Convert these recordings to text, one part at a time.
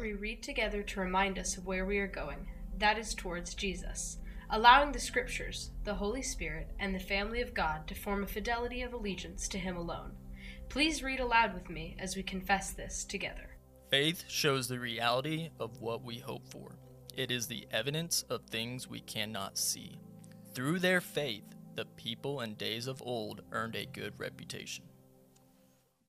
We read together to remind us of where we are going. That is towards Jesus, allowing the Scriptures, the Holy Spirit, and the family of God to form a fidelity of allegiance to Him alone. Please read aloud with me as we confess this together. Faith shows the reality of what we hope for. It is the evidence of things we cannot see. Through their faith, the people in days of old earned a good reputation.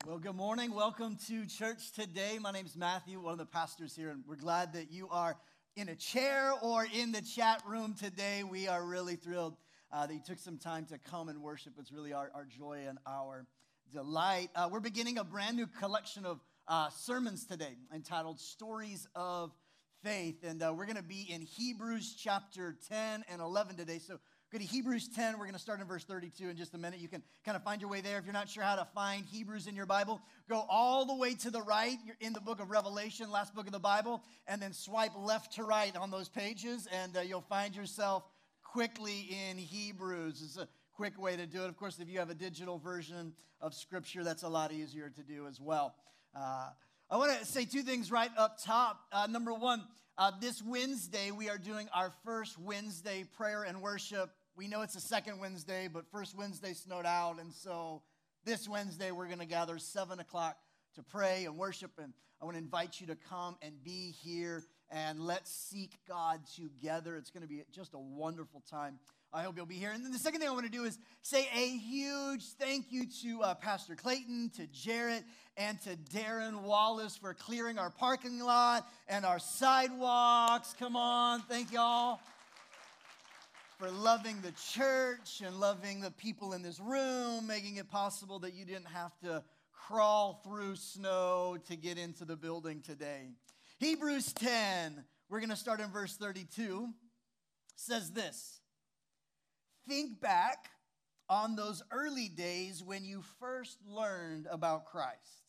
Well, good morning. Welcome to church today. My name is Matthew, one of the pastors here, and we're glad that you are in a chair or in the chat room today. We are really thrilled uh, that you took some time to come and worship. It's really our, our joy and our delight. Uh, we're beginning a brand new collection of uh, sermons today entitled Stories of Faith. And uh, we're going to be in Hebrews chapter 10 and 11 today. So Go to Hebrews 10. We're going to start in verse 32 in just a minute. You can kind of find your way there. If you're not sure how to find Hebrews in your Bible, go all the way to the right. You're in the book of Revelation, last book of the Bible, and then swipe left to right on those pages, and uh, you'll find yourself quickly in Hebrews. It's a quick way to do it. Of course, if you have a digital version of Scripture, that's a lot easier to do as well. Uh, I want to say two things right up top. Uh, number one, uh, this Wednesday, we are doing our first Wednesday prayer and worship we know it's the second Wednesday, but first Wednesday snowed out. And so this Wednesday, we're going to gather 7 o'clock to pray and worship. And I want to invite you to come and be here and let's seek God together. It's going to be just a wonderful time. I hope you'll be here. And then the second thing I want to do is say a huge thank you to uh, Pastor Clayton, to Jarrett, and to Darren Wallace for clearing our parking lot and our sidewalks. Come on, thank y'all for loving the church and loving the people in this room, making it possible that you didn't have to crawl through snow to get into the building today. Hebrews 10, we're going to start in verse 32, says this Think back on those early days when you first learned about Christ.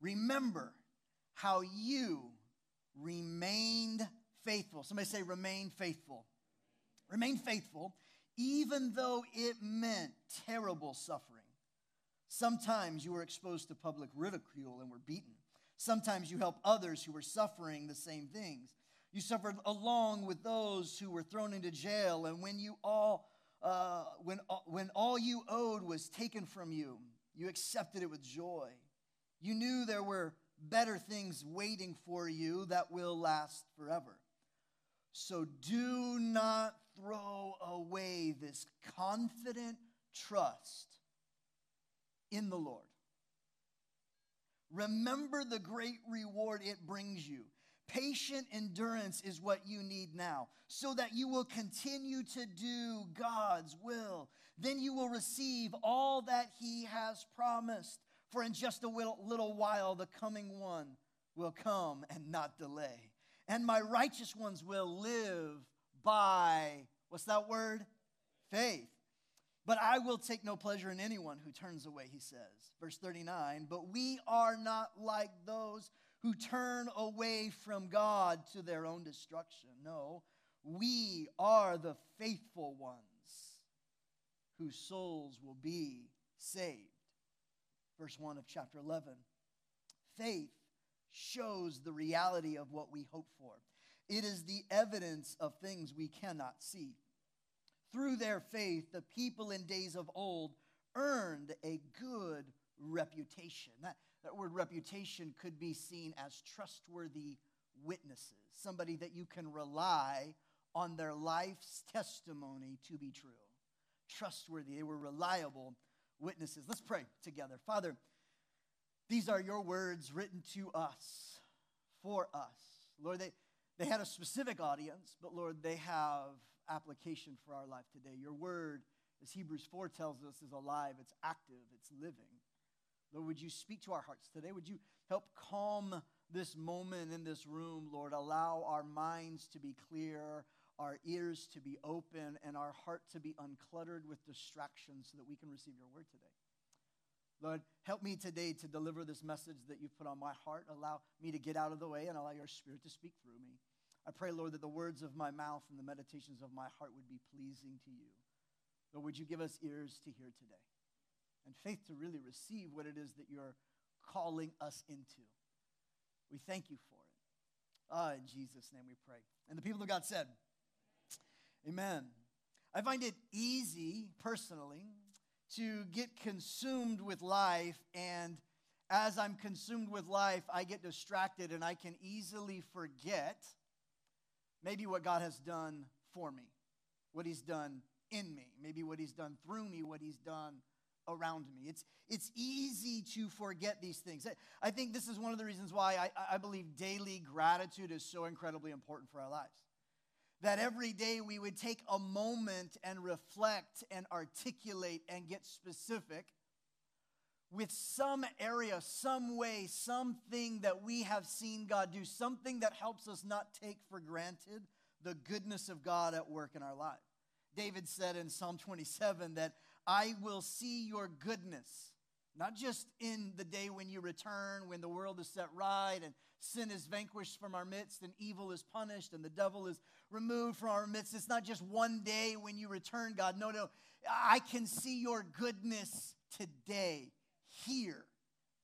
Remember how you remained faithful. Somebody say, remain faithful. Remain faithful, even though it meant terrible suffering. Sometimes you were exposed to public ridicule and were beaten. Sometimes you helped others who were suffering the same things. You suffered along with those who were thrown into jail, and when you all uh, when, uh, when all you owed was taken from you, you accepted it with joy. You knew there were better things waiting for you that will last forever. So do not throw away this confident trust in the Lord. Remember the great reward it brings you. Patient endurance is what you need now, so that you will continue to do God's will. Then you will receive all that He has promised. For in just a little while, the coming one will come and not delay. And my righteous ones will live by, what's that word? Faith. But I will take no pleasure in anyone who turns away, he says. Verse 39 But we are not like those who turn away from God to their own destruction. No, we are the faithful ones whose souls will be saved. Verse 1 of chapter 11. Faith shows the reality of what we hope for. It is the evidence of things we cannot see. Through their faith, the people in days of old earned a good reputation. That, that word reputation could be seen as trustworthy witnesses, somebody that you can rely on their life's testimony to be true. Trustworthy, they were reliable witnesses. Let's pray together. Father, these are your words written to us, for us. Lord, they, they had a specific audience, but Lord, they have application for our life today. Your word, as Hebrews 4 tells us, is alive, it's active, it's living. Lord, would you speak to our hearts today? Would you help calm this moment in this room, Lord? Allow our minds to be clear, our ears to be open, and our heart to be uncluttered with distractions so that we can receive your word today. Lord, help me today to deliver this message that you've put on my heart. Allow me to get out of the way and allow your spirit to speak through me. I pray, Lord, that the words of my mouth and the meditations of my heart would be pleasing to you. Lord, would you give us ears to hear today and faith to really receive what it is that you're calling us into? We thank you for it. Uh, in Jesus' name we pray. And the people of God said, Amen. I find it easy, personally, to get consumed with life. And as I'm consumed with life, I get distracted and I can easily forget maybe what God has done for me, what He's done in me, maybe what He's done through me, what He's done around me. It's, it's easy to forget these things. I, think this is one of the reasons why I, I believe daily gratitude is so incredibly important for our lives. That every day we would take a moment and reflect and articulate and get specific with some area, some way, something that we have seen God do, something that helps us not take for granted the goodness of God at work in our life. David said in Psalm 27 that I will see your goodness, not just in the day when you return, when the world is set right and sin is vanquished from our midst and evil is punished and the devil is removed from our midst. It's not just one day when you return, God. No, no. I can see your goodness today, here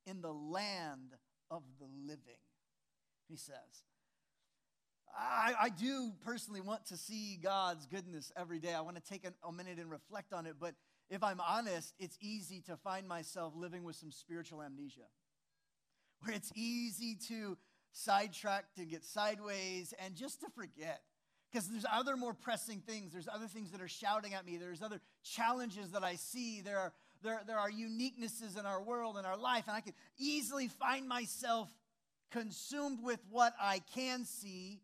in the land of the living, he says. I, I, do personally want to see God's goodness every day. I want to take a, a minute and reflect on it, but if I'm honest, it's easy to find myself living with some spiritual amnesia, where it's easy to sidetrack, to get sideways, and just to forget. Because there's other more pressing things. There's other things that are shouting at me. There's other challenges that I see. There are, there, there are uniquenesses in our world, and our life, and I can easily find myself consumed with what I can see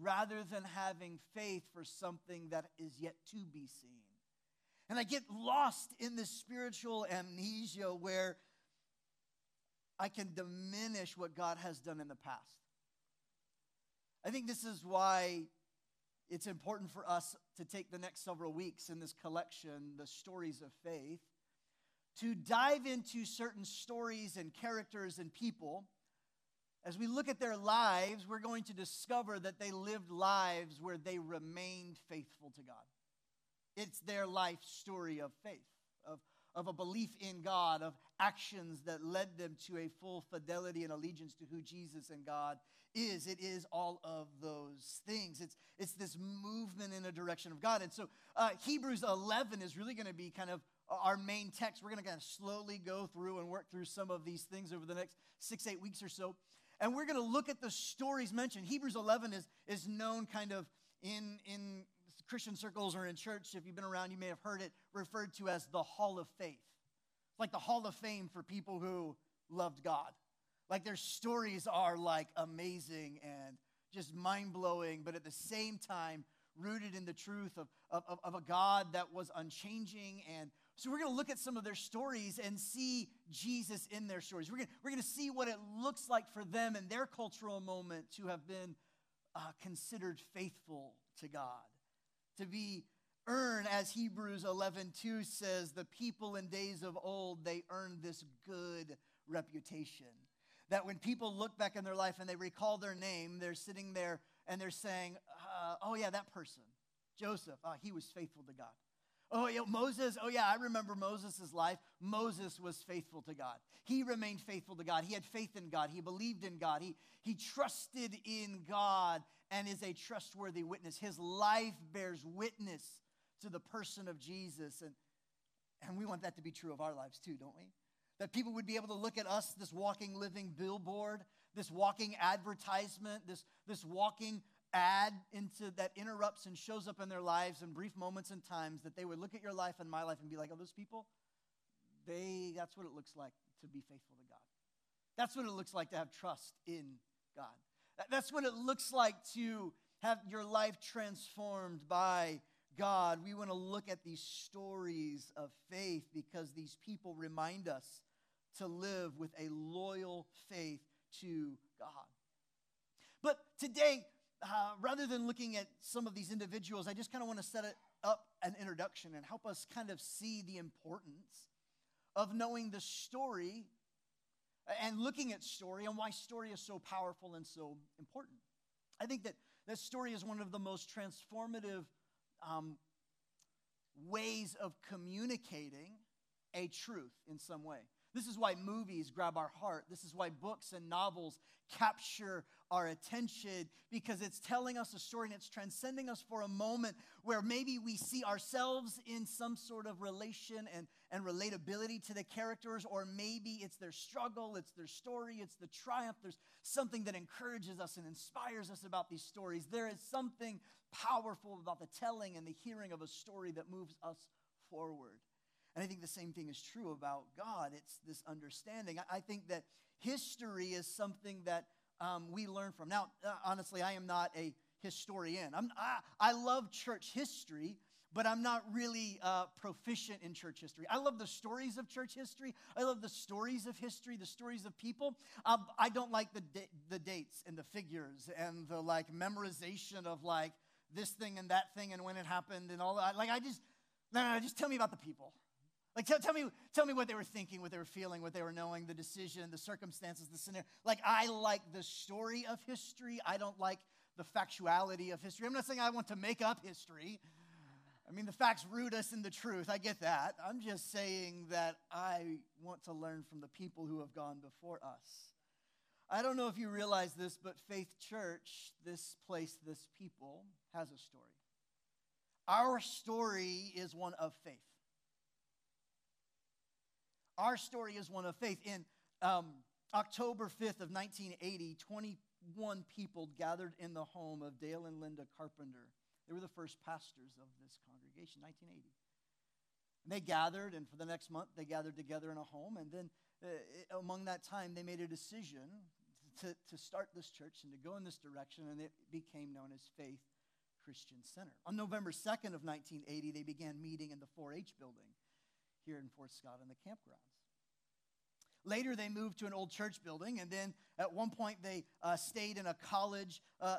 rather than having faith for something that is yet to be seen. And I get lost in this spiritual amnesia where I can diminish what God has done in the past. I think this is why it's important for us to take the next several weeks in this collection, The Stories of Faith, to dive into certain stories and characters and people. As we look at their lives, we're going to discover that they lived lives where they remained faithful to God. It's their life story of faith, of, of a belief in God, of actions that led them to a full fidelity and allegiance to who Jesus and God is. It is all of those things. It's, it's this movement in a direction of God. And so uh, Hebrews 11 is really going to be kind of our main text. We're going to kind of slowly go through and work through some of these things over the next six, eight weeks or so. And we're going to look at the stories mentioned. Hebrews 11 is, is known kind of in, in Christian circles or in church, if you've been around, you may have heard it referred to as the Hall of Faith. It's like the Hall of Fame for people who loved God. Like their stories are like amazing and just mind blowing, but at the same time, rooted in the truth of, of, of a God that was unchanging. And so we're going to look at some of their stories and see Jesus in their stories. We're going we're to see what it looks like for them in their cultural moment to have been uh, considered faithful to God to be earn as hebrews 11 2 says the people in days of old they earned this good reputation that when people look back in their life and they recall their name they're sitting there and they're saying uh, oh yeah that person joseph uh, he was faithful to god Oh, yeah, Moses, oh, yeah, I remember Moses' life. Moses was faithful to God. He remained faithful to God. He had faith in God. He believed in God. He, he trusted in God and is a trustworthy witness. His life bears witness to the person of Jesus. And, and we want that to be true of our lives too, don't we? That people would be able to look at us, this walking, living billboard, this walking advertisement, this, this walking ad into that interrupts and shows up in their lives in brief moments and times that they would look at your life and my life and be like, oh, those people, they that's what it looks like to be faithful to God. That's what it looks like to have trust in God. That's what it looks like to have your life transformed by God. We want to look at these stories of faith because these people remind us to live with a loyal faith to God. But today, uh, rather than looking at some of these individuals, I just kind of want to set it up an introduction and help us kind of see the importance of knowing the story and looking at story and why story is so powerful and so important. I think that that story is one of the most transformative um, ways of communicating a truth in some way. This is why movies grab our heart. This is why books and novels capture our attention because it's telling us a story and it's transcending us for a moment where maybe we see ourselves in some sort of relation and, and relatability to the characters, or maybe it's their struggle, it's their story, it's the triumph. There's something that encourages us and inspires us about these stories. There is something powerful about the telling and the hearing of a story that moves us forward. And I think the same thing is true about God. It's this understanding. I think that history is something that um, we learn from. Now, uh, honestly, I am not a historian. I'm, I, I love church history, but I'm not really uh, proficient in church history. I love the stories of church history. I love the stories of history, the stories of people. Um, I don't like the, da- the dates and the figures and the like memorization of like this thing and that thing and when it happened and all that. Like, I just, no, no, no just tell me about the people. Like, tell, tell, me, tell me what they were thinking, what they were feeling, what they were knowing, the decision, the circumstances, the scenario. Like, I like the story of history. I don't like the factuality of history. I'm not saying I want to make up history. I mean, the facts root us in the truth. I get that. I'm just saying that I want to learn from the people who have gone before us. I don't know if you realize this, but Faith Church, this place, this people, has a story. Our story is one of faith. Our story is one of faith. In um, October 5th of 1980, 21 people gathered in the home of Dale and Linda Carpenter. They were the first pastors of this congregation, 1980. And they gathered, and for the next month, they gathered together in a home. And then, uh, among that time, they made a decision to, to start this church and to go in this direction, and it became known as Faith Christian Center. On November 2nd of 1980, they began meeting in the 4 H building here in Fort Scott in the campgrounds. Later, they moved to an old church building, and then at one point, they uh, stayed in a college. Uh,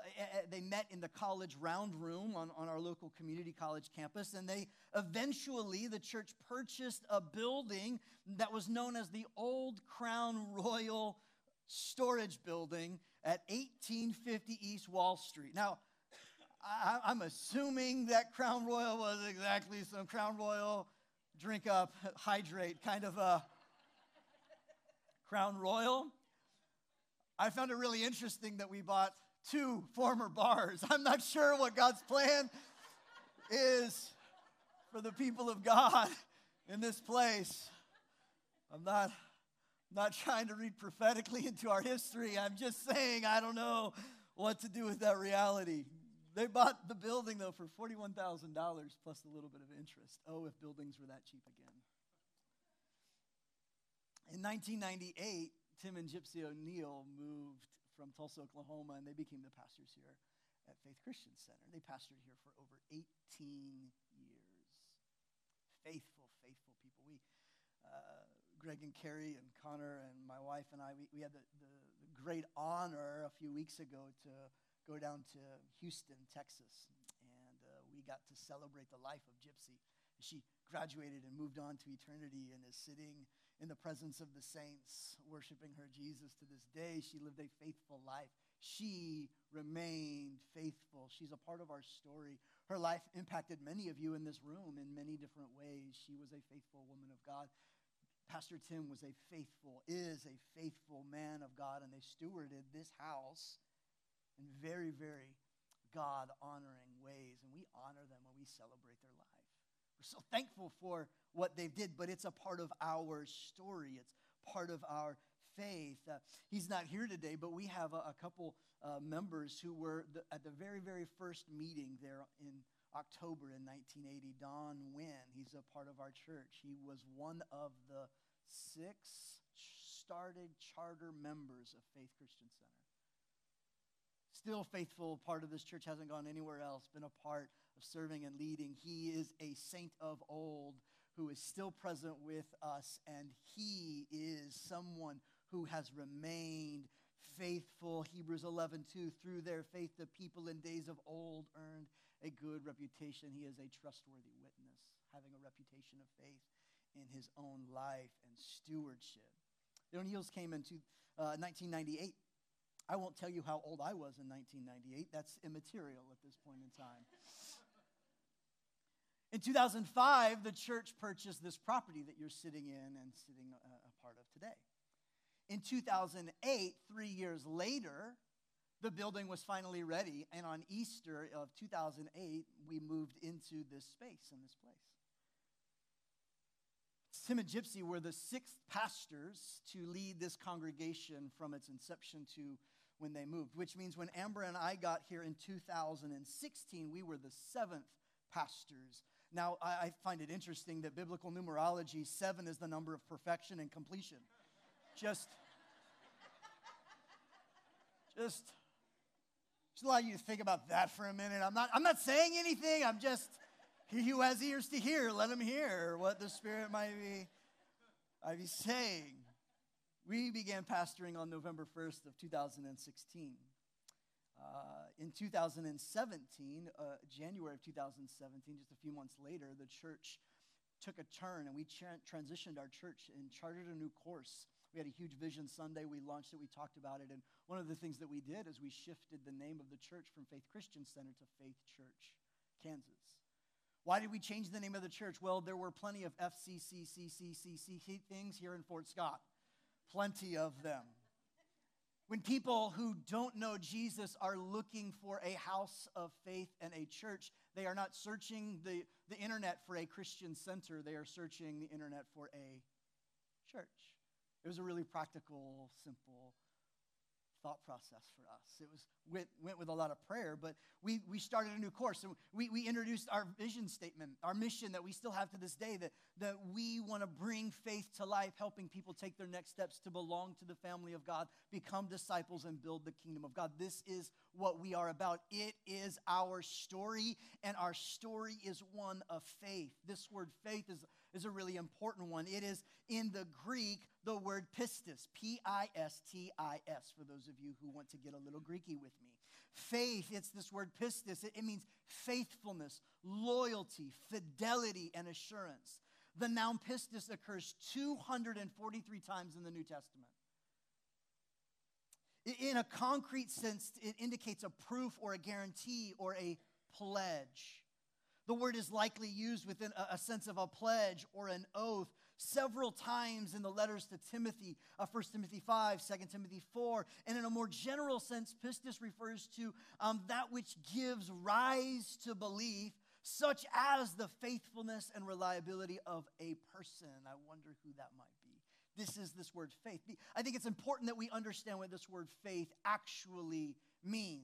they met in the college round room on, on our local community college campus, and they eventually, the church purchased a building that was known as the Old Crown Royal Storage Building at 1850 East Wall Street. Now, I, am assuming that Crown Royal was exactly some Crown Royal drink up, hydrate kind of a Crown Royal. I found it really interesting that we bought two former bars. I'm not sure what God's plan is for the people of God in this place. I'm not, not trying to read prophetically into our history. I'm just saying I don't know what to do with that reality. They bought the building, though, for $41,000 plus a little bit of interest. Oh, if buildings were that cheap again. In 1998, Tim and Gypsy O'Neill moved from Tulsa, Oklahoma, and they became the pastors here at Faith Christian Center. They pastored here for over 18 years. Faithful, faithful people. We, uh, Greg and Carrie and Connor and my wife and I, we, we had the, the, the great honor a few weeks ago to go down to Houston, Texas, and uh, we got to celebrate the life of Gypsy. She graduated and moved on to eternity and is sitting in the presence of the saints, worshiping her Jesus to this day. She lived a faithful life. She remained faithful. She's a part of our story. Her life impacted many of you in this room in many different ways. She was a faithful woman of God. Pastor Tim was a faithful, is a faithful man of God, and they stewarded this house in very, very God honoring ways. And we honor them when we celebrate their life. We're so thankful for what they did, but it's a part of our story. It's part of our faith. Uh, he's not here today, but we have a, a couple uh, members who were the, at the very, very first meeting there in October in 1980. Don Wynn, he's a part of our church. He was one of the six started charter members of Faith Christian Center still faithful part of this church, hasn't gone anywhere else, been a part of serving and leading. He is a saint of old who is still present with us, and he is someone who has remained faithful. Hebrews 11, 2, through their faith, the people in days of old earned a good reputation. He is a trustworthy witness, having a reputation of faith in his own life and stewardship. The O'Neills came into uh, 1998 I won't tell you how old I was in 1998. That's immaterial at this point in time. In 2005, the church purchased this property that you're sitting in and sitting a, a part of today. In 2008, three years later, the building was finally ready, and on Easter of 2008, we moved into this space in this place. Tim and Gypsy were the sixth pastors to lead this congregation from its inception to when they moved, which means when Amber and I got here in 2016, we were the seventh pastors. Now, I, find it interesting that biblical numerology, seven is the number of perfection and completion. Just, just, just allow you to think about that for a minute. I'm not, I'm not saying anything. I'm just, he who has ears to hear, let him hear what the Spirit might be, might be saying. We began pastoring on November 1st of 2016. Uh, in 2017, uh, January of 2017, just a few months later, the church took a turn and we tra- transitioned our church and charted a new course. We had a huge vision Sunday. We launched it. We talked about it. And one of the things that we did is we shifted the name of the church from Faith Christian Center to Faith Church, Kansas. Why did we change the name of the church? Well, there were plenty of FCCCCCC things here in Fort Scott, plenty of them. When people who don't know Jesus are looking for a house of faith and a church, they are not searching the, the internet for a Christian center, they are searching the internet for a church. It was a really practical, simple thought process for us. It was went, went with a lot of prayer, but we, we started a new course. And we, we introduced our vision statement, our mission that we still have to this day, that, that we want to bring faith to life, helping people take their next steps to belong to the family of God, become disciples, and build the kingdom of God. This is what we are about. It is our story, and our story is one of faith. This word faith is is a really important one. It is in the Greek the word pistis, P I S T I S, for those of you who want to get a little Greeky with me. Faith, it's this word pistis. It, it means faithfulness, loyalty, fidelity, and assurance. The noun pistis occurs 243 times in the New Testament. In a concrete sense, it indicates a proof or a guarantee or a pledge. The word is likely used within a, sense of a pledge or an oath several times in the letters to Timothy, uh, 1 Timothy 5, 2 Timothy 4. And in a more general sense, pistis refers to um, that which gives rise to belief, such as the faithfulness and reliability of a person. I wonder who that might be. This is this word faith. I think it's important that we understand what this word faith actually means.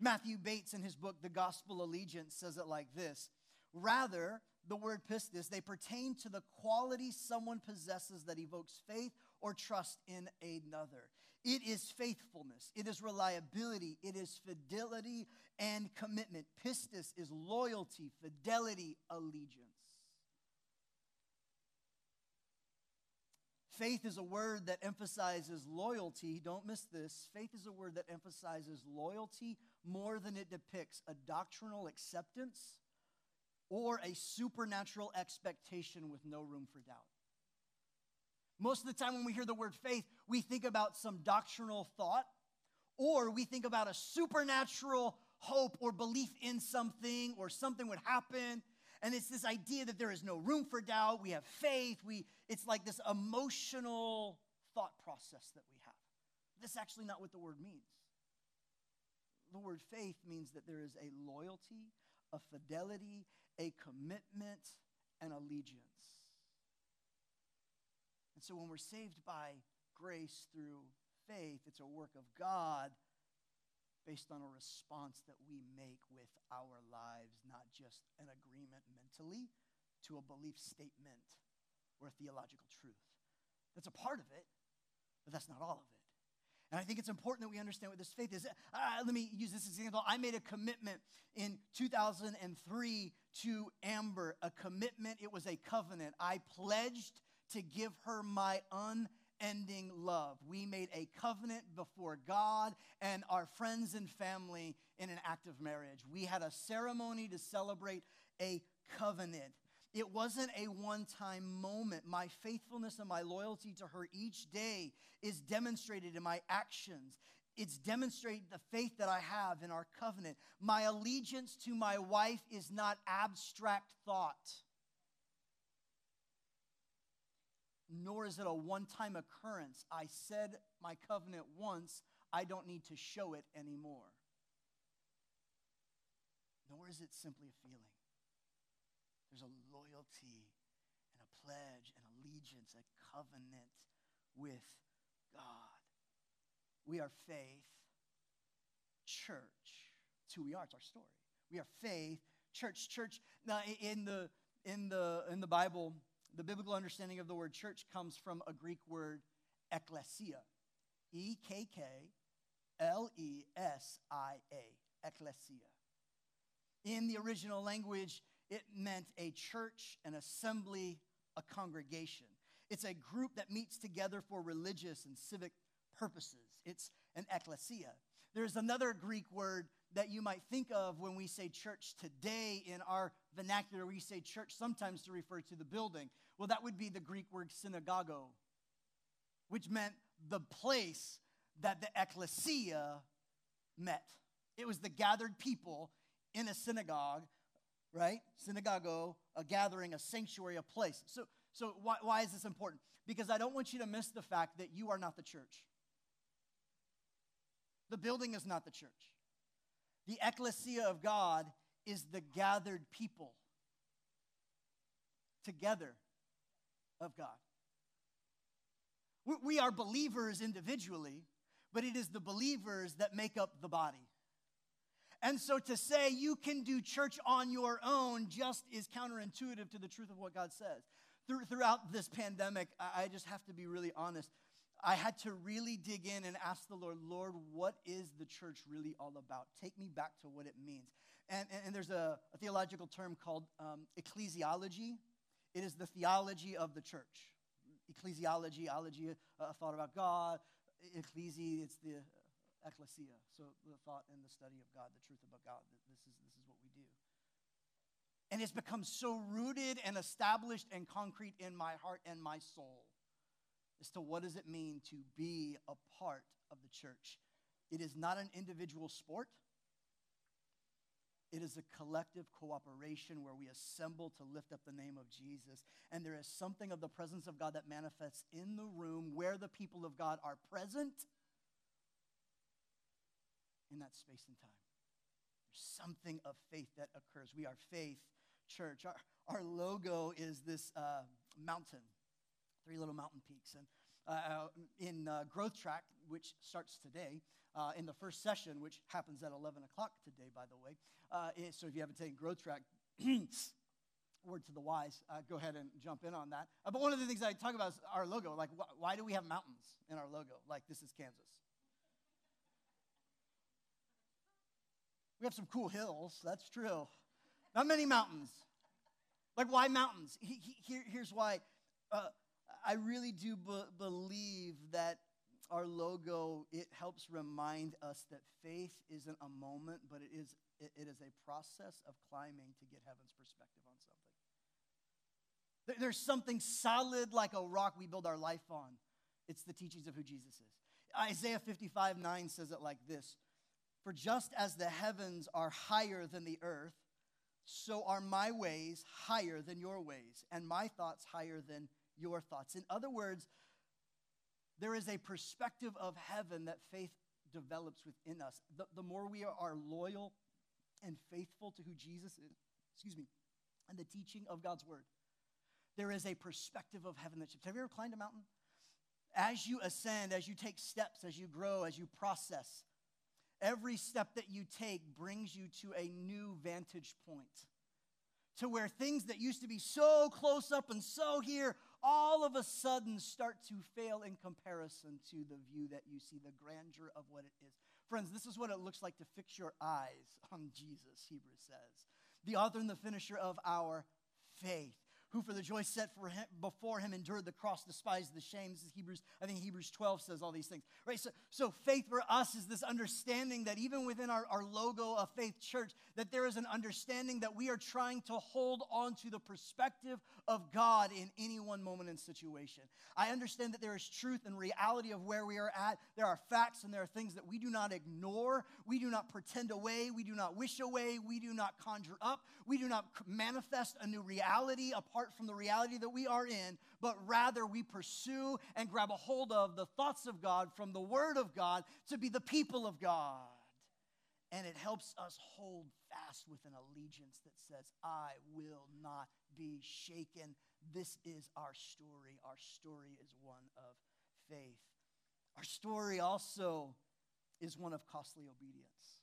Matthew Bates, in his book, The Gospel Allegiance, says it like this Rather, the word pistis, they pertain to the quality someone possesses that evokes faith or trust in another. It is faithfulness, it is reliability, it is fidelity and commitment. Pistis is loyalty, fidelity, allegiance. Faith is a word that emphasizes loyalty. Don't miss this. Faith is a word that emphasizes loyalty more than it depicts a doctrinal acceptance or a supernatural expectation with no room for doubt. Most of the time, when we hear the word faith, we think about some doctrinal thought or we think about a supernatural hope or belief in something or something would happen and it's this idea that there is no room for doubt. We have faith. We, it's like this emotional thought process that we have. That's actually not what the word means. The word faith means that there is a loyalty, a fidelity, a commitment, and allegiance. And so when we're saved by grace through faith, it's a work of God based on a response that we make with our lives, not just an agreement mentally to a belief statement or a theological truth. That's a part of it, but that's not all of it. And I think it's important that we understand what this faith is. Uh, let me use this example. I made a commitment in 2003 to Amber, a commitment, it was a covenant. I pledged to give her my un unending love. We made a covenant before God and our friends and family in an act of marriage. We had a ceremony to celebrate a covenant. It wasn't a one time moment. My faithfulness and my loyalty to her each day is demonstrated in my actions it's demonstrated the faith that I have in our covenant. My allegiance to my wife is not abstract thought, nor is it a one time occurrence. I said my covenant once, I don't need to show it anymore. Nor is it simply a feeling. There's a loyalty and a pledge and allegiance, a covenant with God. We are faith, church. It's who we are, it's our story. We are faith, church. Church, now in the in the in the Bible, the biblical understanding of the word church comes from a Greek word ekklesia. E K K L E S I A. Ekklesia. In the original language, it meant a church, an assembly, a congregation. It's a group that meets together for religious and civic purposes. It's an ecclesia. There's another Greek word that you might think of when we say church today in our vernacular. We say church sometimes to refer to the building. Well, that would be the Greek word synagogo, which meant the place that the ecclesia met. It was the gathered people in a synagogue, right? Synagogo, a gathering, a sanctuary, a place. So, so why, why is this important? Because I don't want you to miss the fact that you are not the church. The building is not the church. The ecclesia of God is the gathered people together of God. We are believers individually, but it is the believers that make up the body. And so to say you can do church on your own just is counterintuitive to the truth of what God says. throughout this pandemic, I just have to be really honest. I had to really dig in and ask the Lord, Lord, what is the church really all about? Take me back to what it means. And, and, and there's a, a, theological term called um, ecclesiology. It is the theology of the church. Ecclesiology, ology, a thought about God. Ecclesi, it's the ecclesia. So the thought and the study of God, the truth about God. This is, this is what we do. And it's become so rooted and established and concrete in my heart and my soul as to what does it mean to be a part of the church. It is not an individual sport. It is a collective cooperation where we assemble to lift up the name of Jesus. And there is something of the presence of God that manifests in the room where the people of God are present in that space and time. There's something of faith that occurs. We are faith church. Our, our logo is this uh, mountain, three little mountain peaks. And uh, in uh, Growth Track, which starts today, uh, in the first session, which happens at 11 o'clock today, by the way. Uh, so if you haven't taken Growth Track, word to the wise, uh, go ahead and jump in on that. Uh, but one of the things I talk about is our logo. Like, wh- why do we have mountains in our logo? Like, this is Kansas. We have some cool hills, that's true. Not many mountains. Like, why mountains? He, he, here, here's why. Uh, I really do be- believe that our logo it helps remind us that faith isn't a moment, but it is it, it is a process of climbing to get heaven's perspective on something. There's something solid like a rock we build our life on. It's the teachings of who Jesus is. Isaiah 55 9 says it like this For just as the heavens are higher than the earth, so are my ways higher than your ways, and my thoughts higher than your thoughts. In other words, there is a perspective of heaven that faith develops within us. The, the more we are loyal and faithful to who Jesus is, excuse me, and the teaching of God's word, there is a perspective of heaven that shifts. Have you ever climbed a mountain? As you ascend, as you take steps, as you grow, as you process, every step that you take brings you to a new vantage point to where things that used to be so close up and so here all of a sudden start to fail in comparison to the view that you see, the grandeur of what it is. Friends, this is what it looks like to fix your eyes on Jesus, Hebrews says, the author and the finisher of our faith. Who for the joy set for him, before him endured the cross, despised the shame. This is Hebrews, I think Hebrews 12 says all these things, right? So, so faith for us is this understanding that even within our, our logo of Faith Church, that there is an understanding that we are trying to hold on to the perspective of God in any one moment and situation. I understand that there is truth and reality of where we are at. There are facts and there are things that we do not ignore. We do not pretend away. We do not wish away. We do not conjure up. We do not manifest a new reality apart from the reality that we are in, but rather we pursue and grab a hold of the thoughts of God from the Word of God to be the people of God. And it helps us hold fast with an allegiance that says, I will not be shaken. This is our story. Our story is one of faith. Our story also is one of costly obedience.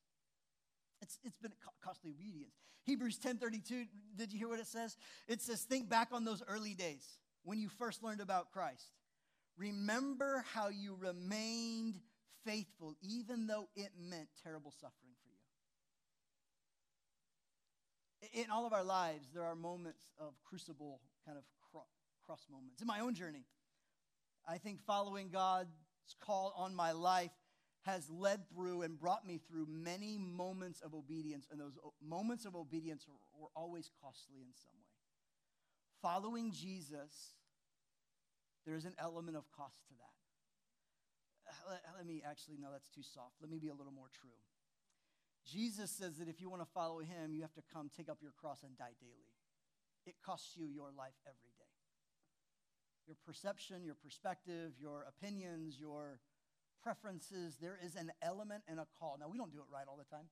It's, it's been costly obedience. Hebrews 10:32, did you hear what it says? It says, think back on those early days when you first learned about Christ. Remember how you remained faithful, even though it meant terrible suffering for you. In all of our lives, there are moments of crucible kind of cross moments. In my own journey, I think following God's call on my life has led through and brought me through many moments of obedience, and those moments of obedience were always costly in some way. Following Jesus, there is an element of cost to that. Uh, let, let me actually, no, that's too soft. Let me be a little more true. Jesus says that if you want to follow him, you have to come take up your cross and die daily. It costs you your life every day. Your perception, your perspective, your opinions, your preferences, there is an element and a call. Now, we don't do it right all the time,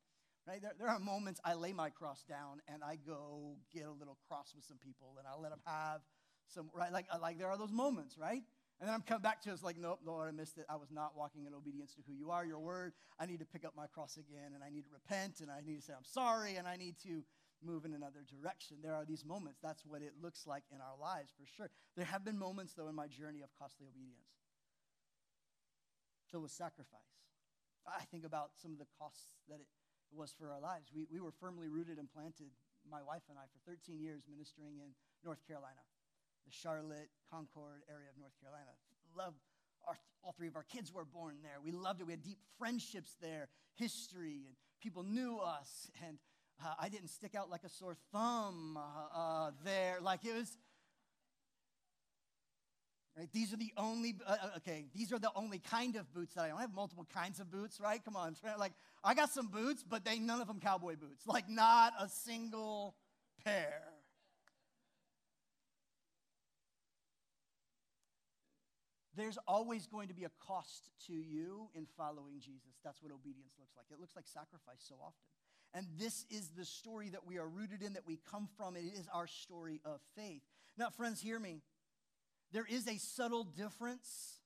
right? There, there are moments I lay my cross down and I go get a little cross with some people and I let them have some, right? Like, uh, like there are those moments, right? And then I'm coming back to it's like, nope, Lord, I missed it. I was not walking in obedience to who you are, your word. I need to pick up my cross again, and I need to repent, and I need to say I'm sorry, and I need to move in another direction. There are these moments. That's what it looks like in our lives, for sure. There have been moments, though, in my journey of costly obedience filled with sacrifice. I think about some of the costs that it was for our lives. We, we were firmly rooted and planted, my wife and I, for 13 years ministering in North Carolina, the Charlotte, Concord area of North Carolina. Love our, all three of our kids were born there. We loved it. We had deep friendships there, history, and people knew us. And uh, I didn't stick out like a sore thumb uh, uh, there. Like it was, Right? These are the only, uh, uh, okay, these are the only kind of boots that I own. I have multiple kinds of boots, right? Come on. Like, I got some boots, but they none of them cowboy boots. Like, not a single pair. There's always going to be a cost to you in following Jesus. That's what obedience looks like. It looks like sacrifice so often. And this is the story that we are rooted in, that we come from. It is our story of faith. Now, friends, hear me. There is a subtle difference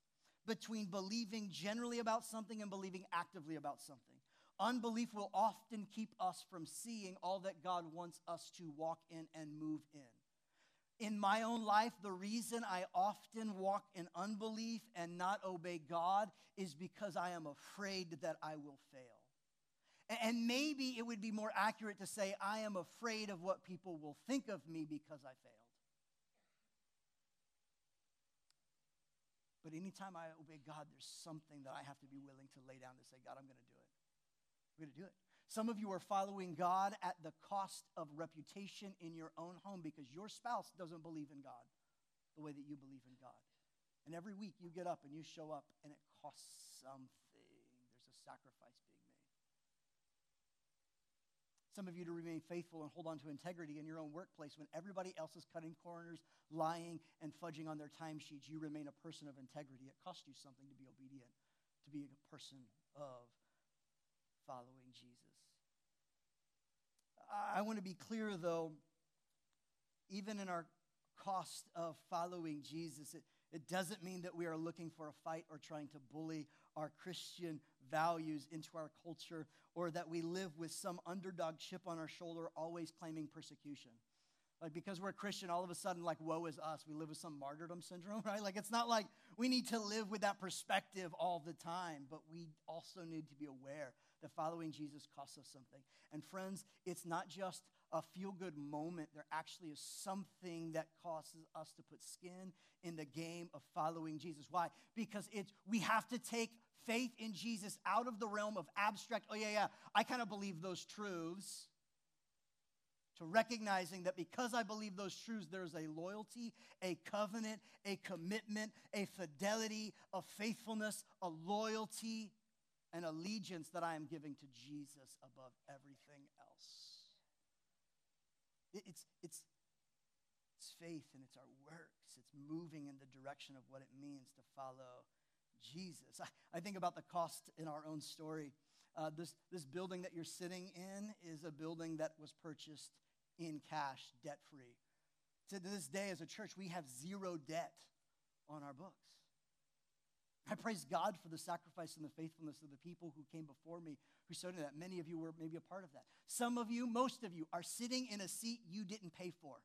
between believing generally about something and believing actively about something. Unbelief will often keep us from seeing all that God wants us to walk in and move in. In my own life, the reason I often walk in unbelief and not obey God is because I am afraid that I will fail. And maybe it would be more accurate to say, I am afraid of what people will think of me because I fail. But anytime I obey God, there's something that I have to be willing to lay down to say, God, I'm going to do it. I'm going to do it. Some of you are following God at the cost of reputation in your own home because your spouse doesn't believe in God the way that you believe in God. And every week you get up and you show up and it costs something. There's a sacrifice some of you to remain faithful and hold on to integrity in your own workplace when everybody else is cutting corners, lying, and fudging on their timesheets. You remain a person of integrity. It costs you something to be obedient, to be a person of following Jesus. I want to be clear, though, even in our cost of following Jesus, it, it doesn't mean that we are looking for a fight or trying to bully our Christian values into our culture or that we live with some underdog chip on our shoulder, always claiming persecution. Like, because we're a Christian, all of a sudden, like, woe is us. We live with some martyrdom syndrome, right? Like, it's not like we need to live with that perspective all the time, but we also need to be aware that following Jesus costs us something. And friends, it's not just a feel good moment, there actually is something that causes us to put skin in the game of following Jesus. Why? Because it's, we have to take faith in Jesus out of the realm of abstract, oh, yeah, yeah, I kind of believe those truths to recognizing that because I believe those truths, there's a loyalty, a covenant, a commitment, a fidelity, a faithfulness, a loyalty, and allegiance that I am giving to Jesus above everything else. It's, it's, it's faith and it's our works. It's moving in the direction of what it means to follow Jesus. I, I think about the cost in our own story. Uh, this, this building that you're sitting in is a building that was purchased in cash, debt free. To this day, as a church, we have zero debt on our books. I praise God for the sacrifice and the faithfulness of the people who came before me who started that. Many of you were maybe a part of that. Some of you, most of you, are sitting in a seat you didn't pay for.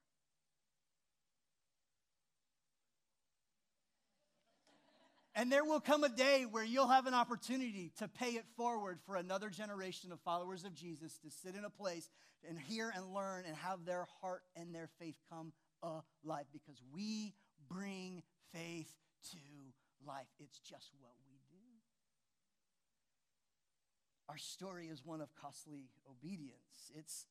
And there will come a day where you'll have an opportunity to pay it forward for another generation of followers of Jesus to sit in a place and hear and learn and have their heart and their faith come alive because we bring faith to life. It's just what we do. Our story is one of costly obedience. It's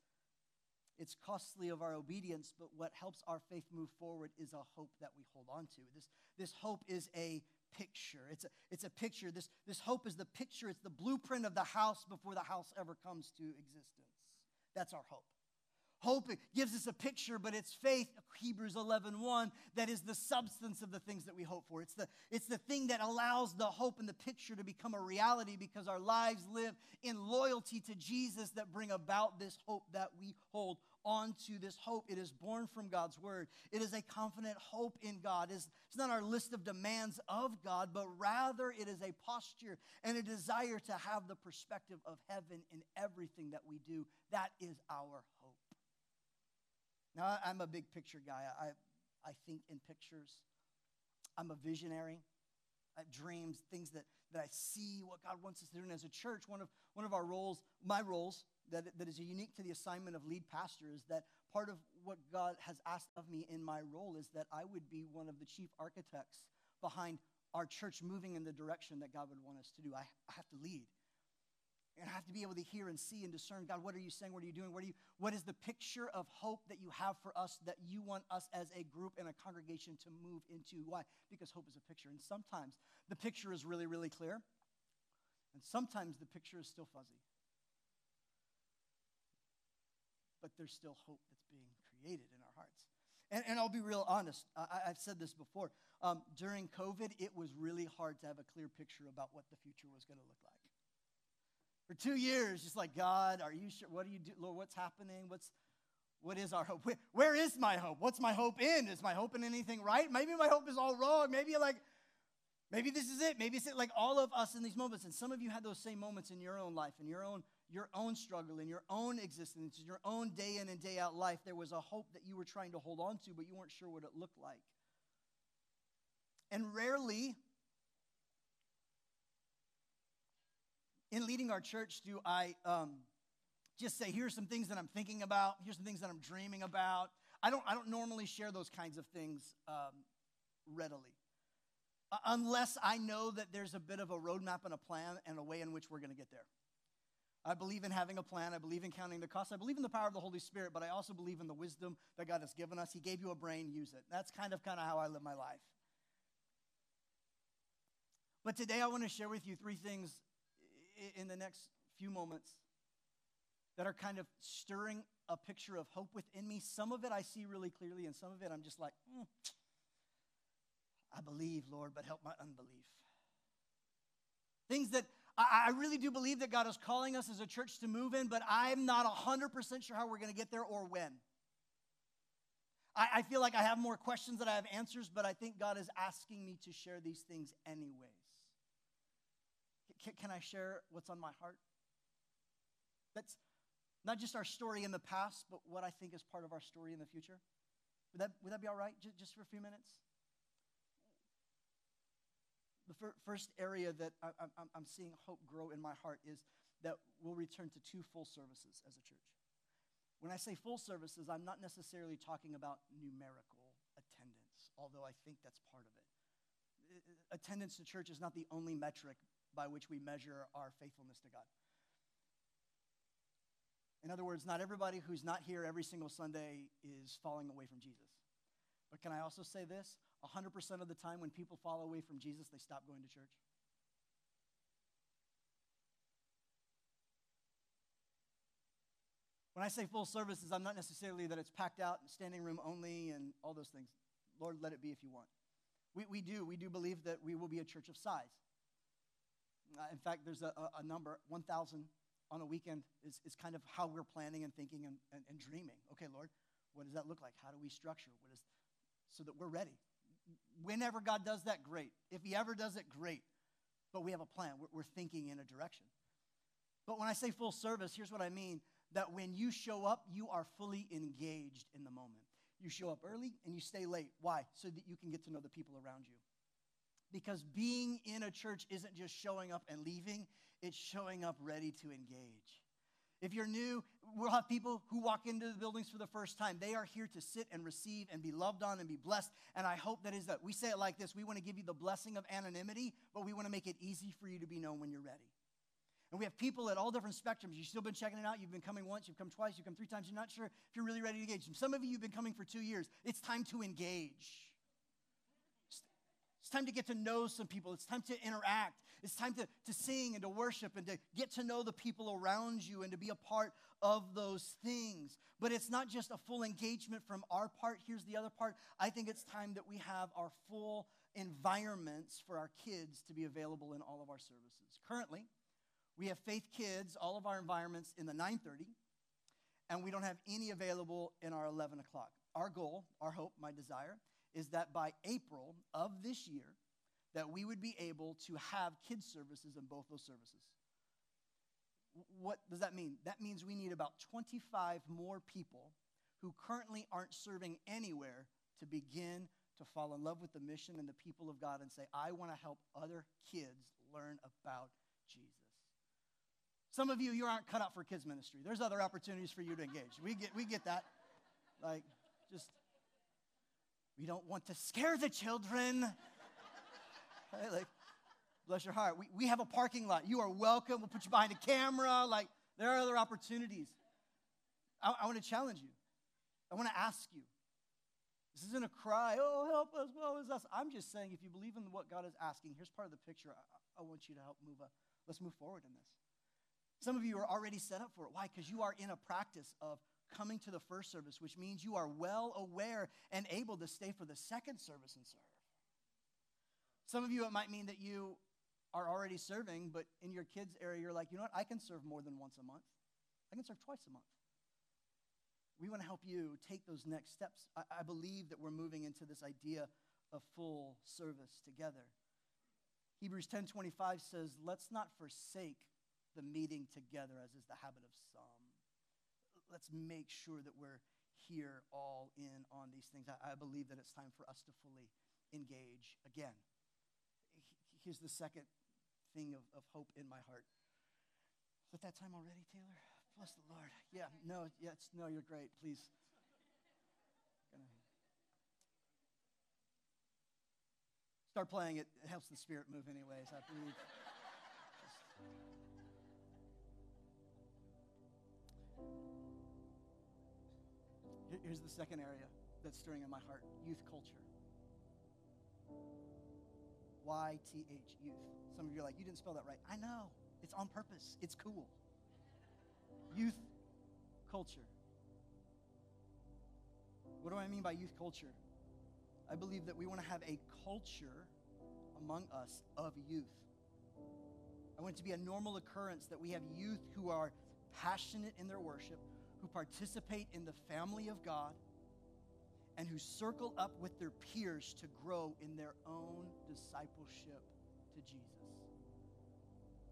it's costly of our obedience, but what helps our faith move forward is a hope that we hold on to. This, this hope is a picture. It's a, it's a picture. This, this hope is the picture, it's the blueprint of the house before the house ever comes to existence. That's our hope. Hope gives us a picture, but it's faith, Hebrews 11 1, that is the substance of the things that we hope for. It's the, it's the thing that allows the hope and the picture to become a reality because our lives live in loyalty to Jesus that bring about this hope that we hold onto this hope. It is born from God's word. It is a confident hope in God. It's, not our list of demands of God, but rather it is a posture and a desire to have the perspective of heaven in everything that we do. That is our hope. Now, I'm a big picture guy. I, I think in pictures. I'm a visionary. I have dreams, things that, that I see, what God wants us to do. And as a church, one of, one of our roles, my roles, that, that is unique to the assignment of lead pastor is that part of what God has asked of me in my role is that I would be one of the chief architects behind our church moving in the direction that God would want us to do. I, I have to lead. And I have to be able to hear and see and discern God, what are you saying? What are you doing? What, are you, what is the picture of hope that you have for us that you want us as a group and a congregation to move into? Why? Because hope is a picture. And sometimes the picture is really, really clear. And sometimes the picture is still fuzzy but there's still hope that's being created in our hearts. And, and I'll be real honest. I, have said this before. Um, during COVID, it was really hard to have a clear picture about what the future was going to look like. For two years, just like, God, are you sure? What do you do? Lord, what's happening? What's, what is our hope? Where, where is my hope? What's my hope in? Is my hope in anything right? Maybe my hope is all wrong. Maybe like, maybe this is it. Maybe it's it. Like all of us in these moments. And some of you had those same moments in your own life, in your own your own struggle, in your own existence, in your own day in and day out life, there was a hope that you were trying to hold on to, but you weren't sure what it looked like. And rarely, in leading our church, do I um, just say, here's some things that I'm thinking about, here's some things that I'm dreaming about. I don't, I don't normally share those kinds of things um, readily. Uh, unless I know that there's a bit of a roadmap and a plan and a way in which we're going to get there. I believe in having a plan. I believe in counting the cost. I believe in the power of the Holy Spirit, but I also believe in the wisdom that God has given us. He gave you a brain, use it. That's kind of kind of how I live my life. But today I want to share with you three things in the next few moments that are kind of stirring a picture of hope within me. Some of it I see really clearly, and some of it I'm just like, mm, I believe, Lord, but help my unbelief. Things that I, really do believe that God is calling us as a church to move in, but I'm not 100% sure how we're going to get there or when. I, I feel like I have more questions than I have answers, but I think God is asking me to share these things anyways. Can, can I share what's on my heart? That's not just our story in the past, but what I think is part of our story in the future. Would that, would that be all right, just, just for a few minutes? The fir- first area that I, am seeing hope grow in my heart is that we'll return to two full services as a church. When I say full services, I'm not necessarily talking about numerical attendance, although I think that's part of it. Attendance to church is not the only metric by which we measure our faithfulness to God. In other words, not everybody who's not here every single Sunday is falling away from Jesus. But can I also say this? 100% of the time when people fall away from Jesus, they stop going to church. When I say full services, I'm not necessarily that it's packed out and standing room only and all those things. Lord, let it be if you want. We, we do. We do believe that we will be a church of size. Uh, in fact, there's a, a number 1,000 on a weekend is, is kind of how we're planning and thinking and, and, and dreaming. Okay, Lord, what does that look like? How do we structure? What is, so that we're ready. Whenever God does that, great. If He ever does it, great. But we have a plan. We're, we're thinking in a direction. But when I say full service, here's what I mean that when you show up, you are fully engaged in the moment. You show up early and you stay late. Why? So that you can get to know the people around you. Because being in a church isn't just showing up and leaving, it's showing up ready to engage. If you're new, we'll have people who walk into the buildings for the first time. They are here to sit and receive and be loved on and be blessed. And I hope that is that we say it like this we want to give you the blessing of anonymity, but we want to make it easy for you to be known when you're ready. And we have people at all different spectrums. You've still been checking it out. You've been coming once, you've come twice, you've come three times. You're not sure if you're really ready to engage. Some of you, you've been coming for two years. It's time to engage. It's time to get to know some people. It's time to interact. It's time to, to sing and to worship and to get to know the people around you and to be a part of those things. But it's not just a full engagement from our part. Here's the other part. I think it's time that we have our full environments for our kids to be available in all of our services. Currently, we have Faith Kids, all of our environments in the 930, and we don't have any available in our 11 o'clock. Our goal, our hope, my desire, is that by April of this year, that we would be able to have kids services in both those services. What does that mean? That means we need about 25 more people who currently aren't serving anywhere to begin to fall in love with the mission and the people of God and say, I want to help other kids learn about Jesus. Some of you, you aren't cut out for kids ministry. There's other opportunities for you to engage. We get, we get that. Like, just, we don't want to scare the children. Right? Like, bless your heart. We, we have a parking lot. You are welcome. We'll put you behind a camera. Like, there are other opportunities. I, I want to challenge you. I want to ask you. This isn't a cry, oh, help us, woe is us. I'm just saying, if you believe in what God is asking, here's part of the picture. I, I want you to help move. A, let's move forward in this. Some of you are already set up for it. Why? Because you are in a practice of coming to the first service, which means you are well aware and able to stay for the second service and serve. Some of you, it might mean that you are already serving, but in your kids' area, you're like, you know what? I can serve more than once a month. I can serve twice a month. We want to help you take those next steps. I, I believe that we're moving into this idea of full service together. Hebrews 10:25 says, "Let's not forsake the meeting together, as is the habit of some. Let's make sure that we're here all in on these things. I, I believe that it's time for us to fully engage again. Here's the second thing of, of hope in my heart. Is it that time already, Taylor? Bless the Lord. Yeah, no, yes, no, you're great. Please. Start playing it. It helps the spirit move, anyways. I believe. Here's the second area that's stirring in my heart youth culture. Y T H, youth. Some of you are like, you didn't spell that right. I know. It's on purpose, it's cool. Youth culture. What do I mean by youth culture? I believe that we want to have a culture among us of youth. I want it to be a normal occurrence that we have youth who are passionate in their worship, who participate in the family of God and who circle up with their peers to grow in their own discipleship to Jesus.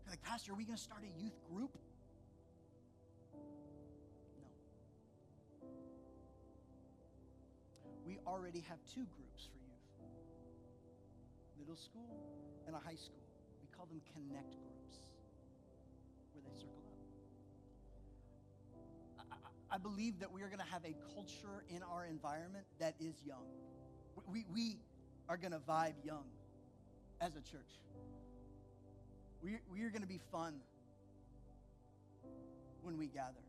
Like, Pastor, are we going to start a youth group? No. We already have two groups for youth middle school and a high school. We call them connect groups where they circle up. I, believe that we are going to have a culture in our environment that is young. We, we are going to vibe young as a church. We, we are going to be fun when we gather.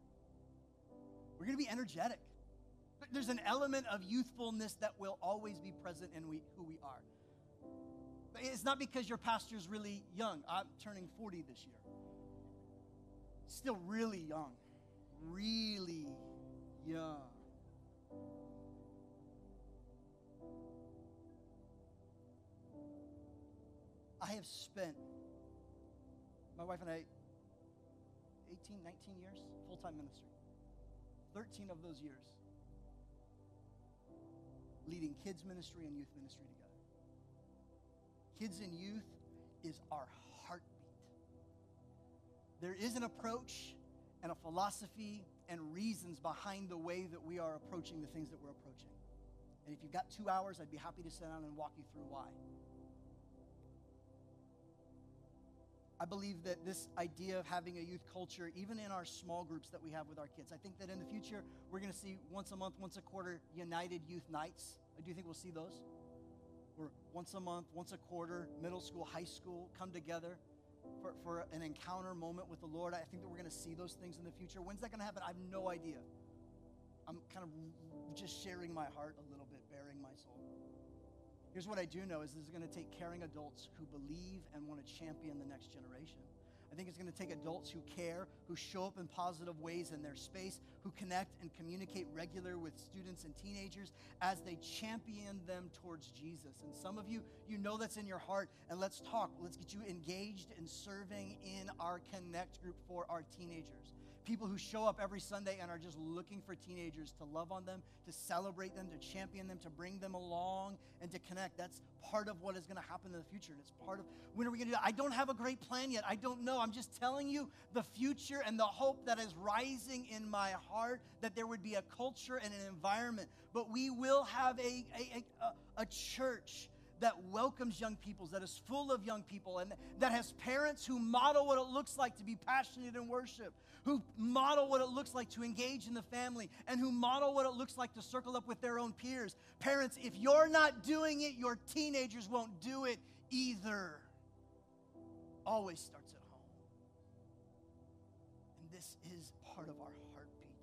We're going to be energetic. There's an element of youthfulness that will always be present in we, who we are. It's not because your pastor's really young. I'm turning 40 this year. Still really young. Really young. I have spent, my wife and I, 18, 19 years full time ministry. 13 of those years leading kids' ministry and youth ministry together. Kids and youth is our heartbeat. There is an approach and a philosophy and reasons behind the way that we are approaching the things that we're approaching. And if you've got two hours, I'd be happy to sit down and walk you through why. I believe that this idea of having a youth culture, even in our small groups that we have with our kids, I think that in the future we're going to see once a month, once a quarter, United Youth Nights. I do think we'll see those? Where once a month, once a quarter, middle school, high school come together for, for an encounter moment with the Lord. I think that we're going to see those things in the future. When's that going to happen? I have no idea. I'm kind of just sharing my heart a little bit, bearing my soul. Here's what I do know is this is going to take caring adults who believe and want to champion the next generation. I think it's going to take adults who care, who show up in positive ways in their space, who connect and communicate regular with students and teenagers as they champion them towards Jesus. And some of you, you know that's in your heart. And let's talk. Let's get you engaged in serving in our Connect group for our teenagers people who show up every Sunday and are just looking for teenagers to love on them, to celebrate them, to champion them, to bring them along, and to connect. That's part of what is going to happen in the future. And it's part of when are we going to do that? I don't have a great plan yet. I don't know. I'm just telling you the future and the hope that is rising in my heart that there would be a culture and an environment. But we will have a, a, a, a church that welcomes young people, that is full of young people, and that has parents who model what it looks like to be passionate in worship, who model what it looks like to engage in the family, and who model what it looks like to circle up with their own peers. Parents, if you're not doing it, your teenagers won't do it either. Always starts at home. And this is part of our heartbeat.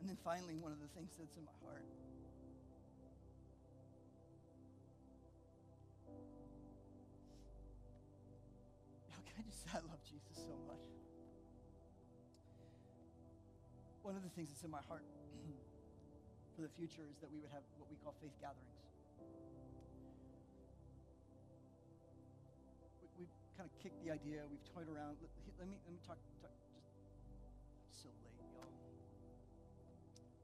And then finally, one of the things that's in my heart I love Jesus so much. One of the things that's in my heart for the future is that we would have what we call faith gatherings. We, have kind of kicked the idea, we've toyed around. Let, let me, let me talk, talk just so late, y'all.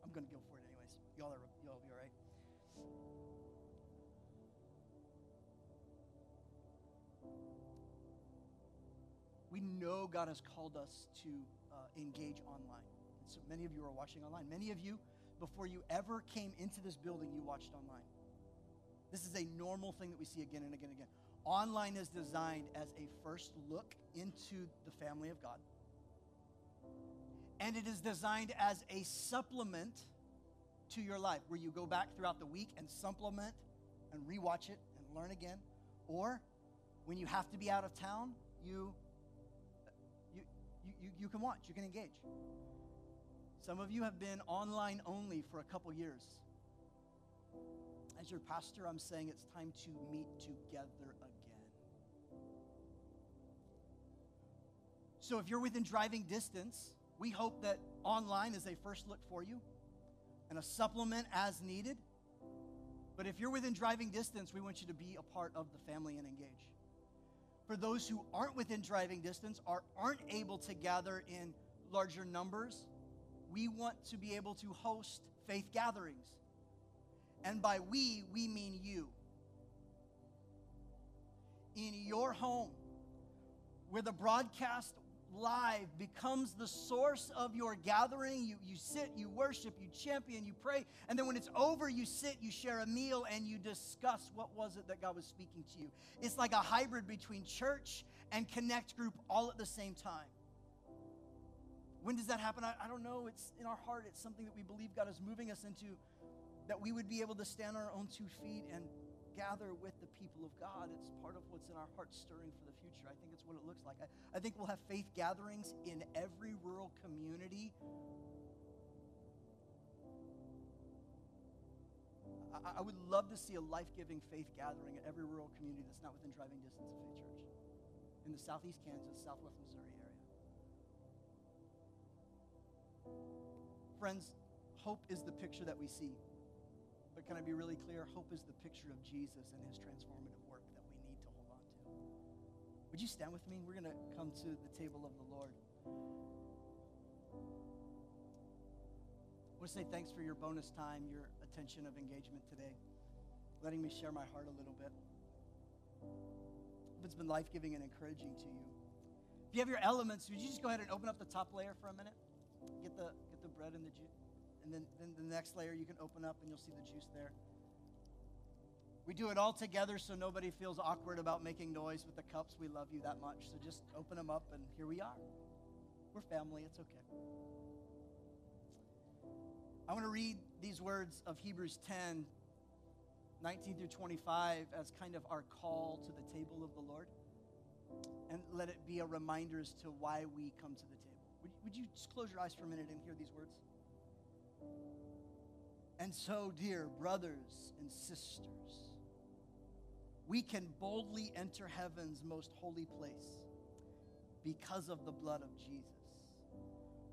I'm going to go for it anyways. Y'all are, y'all be all right. Know God has called us to uh, engage online. And so many of you are watching online. Many of you, before you ever came into this building, you watched online. This is a normal thing that we see again and again and again. Online is designed as a first look into the family of God. And it is designed as a supplement to your life, where you go back throughout the week and supplement and rewatch it and learn again. Or when you have to be out of town, you you, you, you can watch, you can engage. Some of you have been online only for a couple years. As your pastor, I'm saying it's time to meet together again. So if you're within driving distance, we hope that online is a first look for you and a supplement as needed. But if you're within driving distance, we want you to be a part of the family and engage for those who aren't within driving distance or aren't able to gather in larger numbers, we want to be able to host faith gatherings. And by we, we mean you. In your home, where the broadcast live becomes the source of your gathering. You, you sit, you worship, you champion, you pray, and then when it's over, you sit, you share a meal, and you discuss what was it that God was speaking to you. It's like a hybrid between church and connect group all at the same time. When does that happen? I, I don't know. It's in our heart. It's something that we believe God is moving us into, that we would be able to stand on our own two feet and gather with the people of God. It's part of what's in our hearts stirring for the future. I think it's what it looks like. I, I think we'll have faith gatherings in every rural community. I, I would love to see a life giving faith gathering at every rural community that's not within driving distance of Faith Church in the southeast Kansas, southwest Missouri area. Friends, hope is the picture that we see. But can I be really clear? Hope is the picture of Jesus and his transformative work that we need to hold on to. Would you stand with me? We're going to come to the table of the Lord. I want to say thanks for your bonus time, your attention of engagement today, letting me share my heart a little bit. If it's been life giving and encouraging to you. If you have your elements, would you just go ahead and open up the top layer for a minute? Get the, get the bread and the juice. And then, then the next layer you can open up and you'll see the juice there. We do it all together so nobody feels awkward about making noise with the cups. We love you that much. So just open them up and here we are. We're family, it's okay. I want to read these words of Hebrews 10, 19 through 25, as kind of our call to the table of the Lord. And let it be a reminder as to why we come to the table. Would, would you just close your eyes for a minute and hear these words? And so, dear brothers and sisters, we can boldly enter heaven's most holy place because of the blood of Jesus.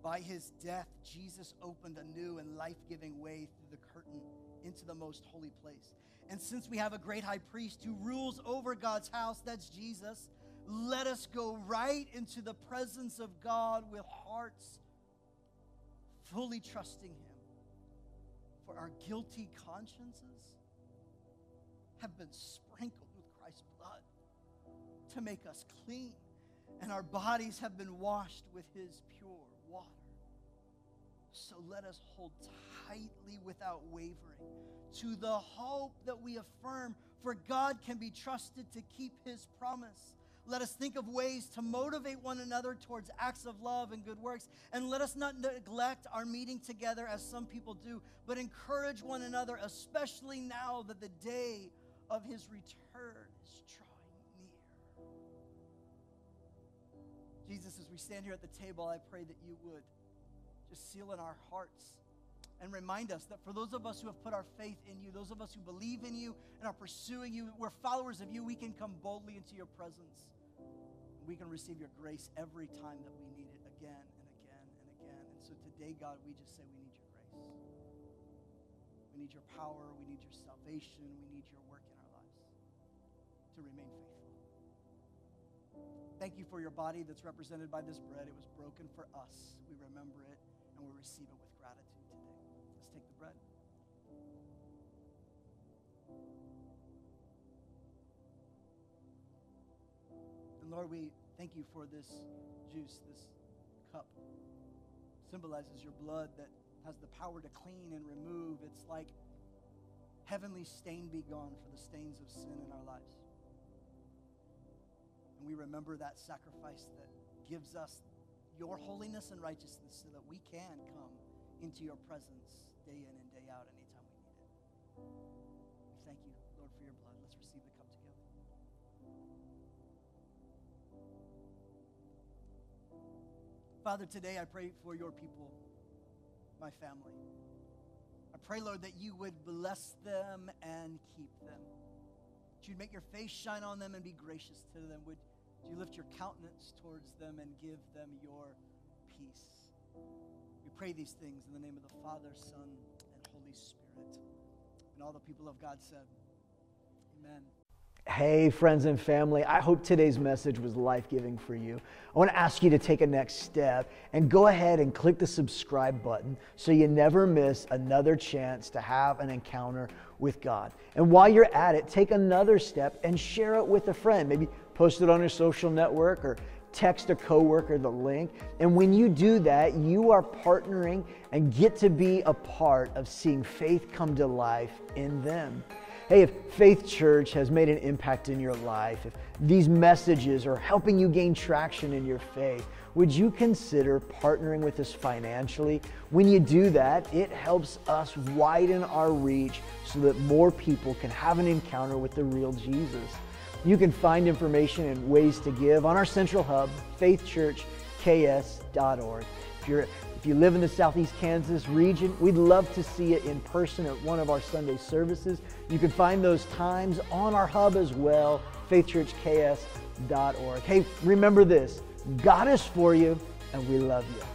By his death, Jesus opened a new and life giving way through the curtain into the most holy place. And since we have a great high priest who rules over God's house, that's Jesus, let us go right into the presence of God with hearts fully trusting him for our guilty consciences have been sprinkled with Christ's blood to make us clean, and our bodies have been washed with his pure water. So let us hold tightly without wavering to the hope that we affirm, for God can be trusted to keep his promise. Let us think of ways to motivate one another towards acts of love and good works. And let us not neglect our meeting together as some people do, but encourage one another, especially now that the day of his return is drawing near. Jesus, as we stand here at the table, I pray that you would just seal in our hearts and remind us that for those of us who have put our faith in you, those of us who believe in you and are pursuing you, we're followers of you, we can come boldly into your presence we can receive your grace every time that we need it again and again and again. And so today, God, we just say we need your grace. We need your power. We need your salvation. We need your work in our lives to remain faithful. Thank you for your body that's represented by this bread. It was broken for us. We remember it and we receive it with gratitude And Lord, we thank you for this juice, this cup. Symbolizes your blood that has the power to clean and remove. It's like heavenly stain be gone for the stains of sin in our lives. And we remember that sacrifice that gives us your holiness and righteousness so that we can come into your presence day in and day out anytime Father, today I pray for your people, my family. I pray, Lord, that you would bless them and keep them. That you'd make your face shine on them and be gracious to them. Would you lift your countenance towards them and give them your peace? We pray these things in the name of the Father, Son, and Holy Spirit. And all the people of God said, Amen. Hey, friends and family, I hope today's message was life giving for you. I want to ask you to take a next step and go ahead and click the subscribe button so you never miss another chance to have an encounter with God. And while you're at it, take another step and share it with a friend. Maybe post it on your social network or text a coworker the link. And when you do that, you are partnering and get to be a part of seeing faith come to life in them. Hey, if Faith Church has made an impact in your life, if these messages are helping you gain traction in your faith, would you consider partnering with us financially? When you do that, it helps us widen our reach so that more people can have an encounter with the real Jesus. You can find information and ways to give on our central hub, faithchurchks.org. If you're if you live in the Southeast Kansas region, we'd love to see you in person at one of our Sunday services. You can find those times on our hub as well, faithchurchks.org. Hey, remember this God is for you, and we love you.